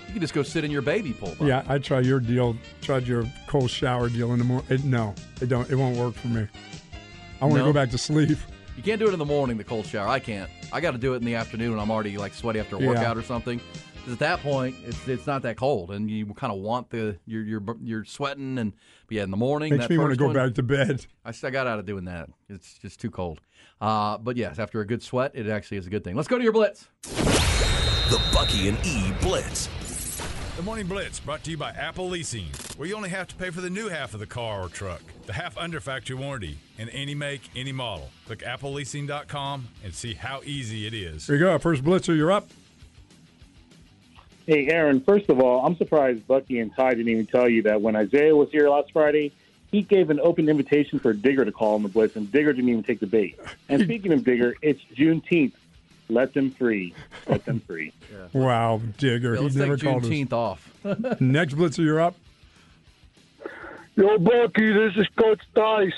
You can just go sit in your baby pool. Bob. Yeah, I try your deal. Tried your cold shower deal in the morning. It, no, it don't. It won't work for me. I want to No? go back to sleep. You can't do it in the morning, the cold shower. I can't. I got to do it in the afternoon when I'm already like sweaty after a Yeah. workout or something. 'Cause at that point, it's it's not that cold, and you kind of want the you're you're you're sweating, and but yeah, in the morning Makes that me want to go one- back to bed. I still got out of doing that. It's just too cold. Uh, but yes, after a good sweat, it actually is a good thing. Let's go to your blitz. The Bucky and E Blitz. The Morning Blitz brought to you by Apple Leasing, where you only have to pay for the new half of the car or truck, the half under factory warranty, in any make, any model. Click appleleasing.com and see how easy it is. Here you go. First blitzer, you're up. Hey, Erin, first of all, I'm surprised Bucky and Ty didn't even tell you that when Isaiah was here last Friday, he gave an open invitation for Digger to call on the Blitz, and Digger didn't even take the bait. And speaking of Digger, it's Juneteenth. Let them free. Let them free. Wow, Digger. Yeah, he never take called us. Juneteenth off. Next blitzer, you're up. Yo, Bucky, this is Coach Dice.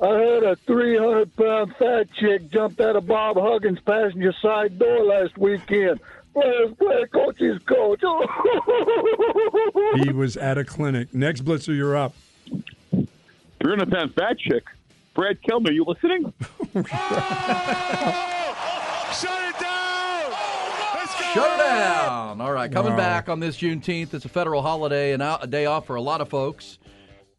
I heard a 300 pound fat chick jumped out of Bob Huggins' passenger side door last weekend. Players play, coaches coach. He was at a clinic. Next blitzer, you're up. 300 pound fat chick. Brad Kilmer, you listening? Shut it down! Let's go! Shut it down. All right, coming Wow. back on this Juneteenth. It's a federal holiday and a day off for a lot of folks.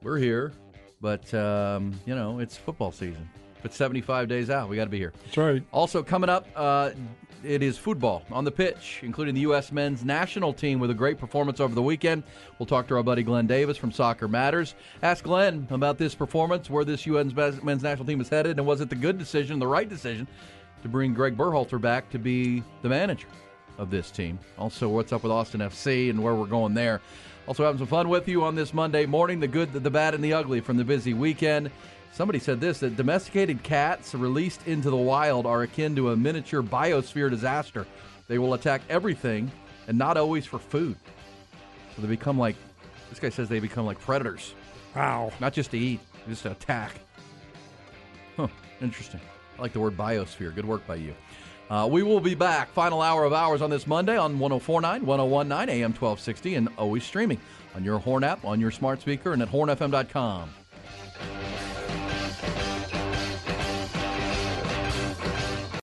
We're here, but um, you know it's football season. If it's 75 days out, we got to be here. That's right. Also coming up, uh, it is football on the pitch, including the U.S. men's national team with a great performance over the weekend. We'll talk to our buddy Glenn Davis from Soccer Matters. Ask Glenn about this performance, where this U.S. men's national team is headed, and was it the good decision, the right decision, to bring Greg Berhalter back to be the manager of this team? Also, what's up with Austin FC and where we're going there. Also, having some fun with you on this Monday morning. The good, the bad, and the ugly from the busy weekend. Somebody said this that domesticated cats released into the wild are akin to a miniature biosphere disaster. They will attack everything and not always for food. So they become like this guy says they become like predators. Wow. Not just to eat, just to attack. Huh. Interesting. I like the word biosphere. Good work by you. Uh, we will be back. Final hour of hours on this Monday on 1049, 1019, AM 1260, and always streaming on your Horn app, on your smart speaker, and at hornfm.com.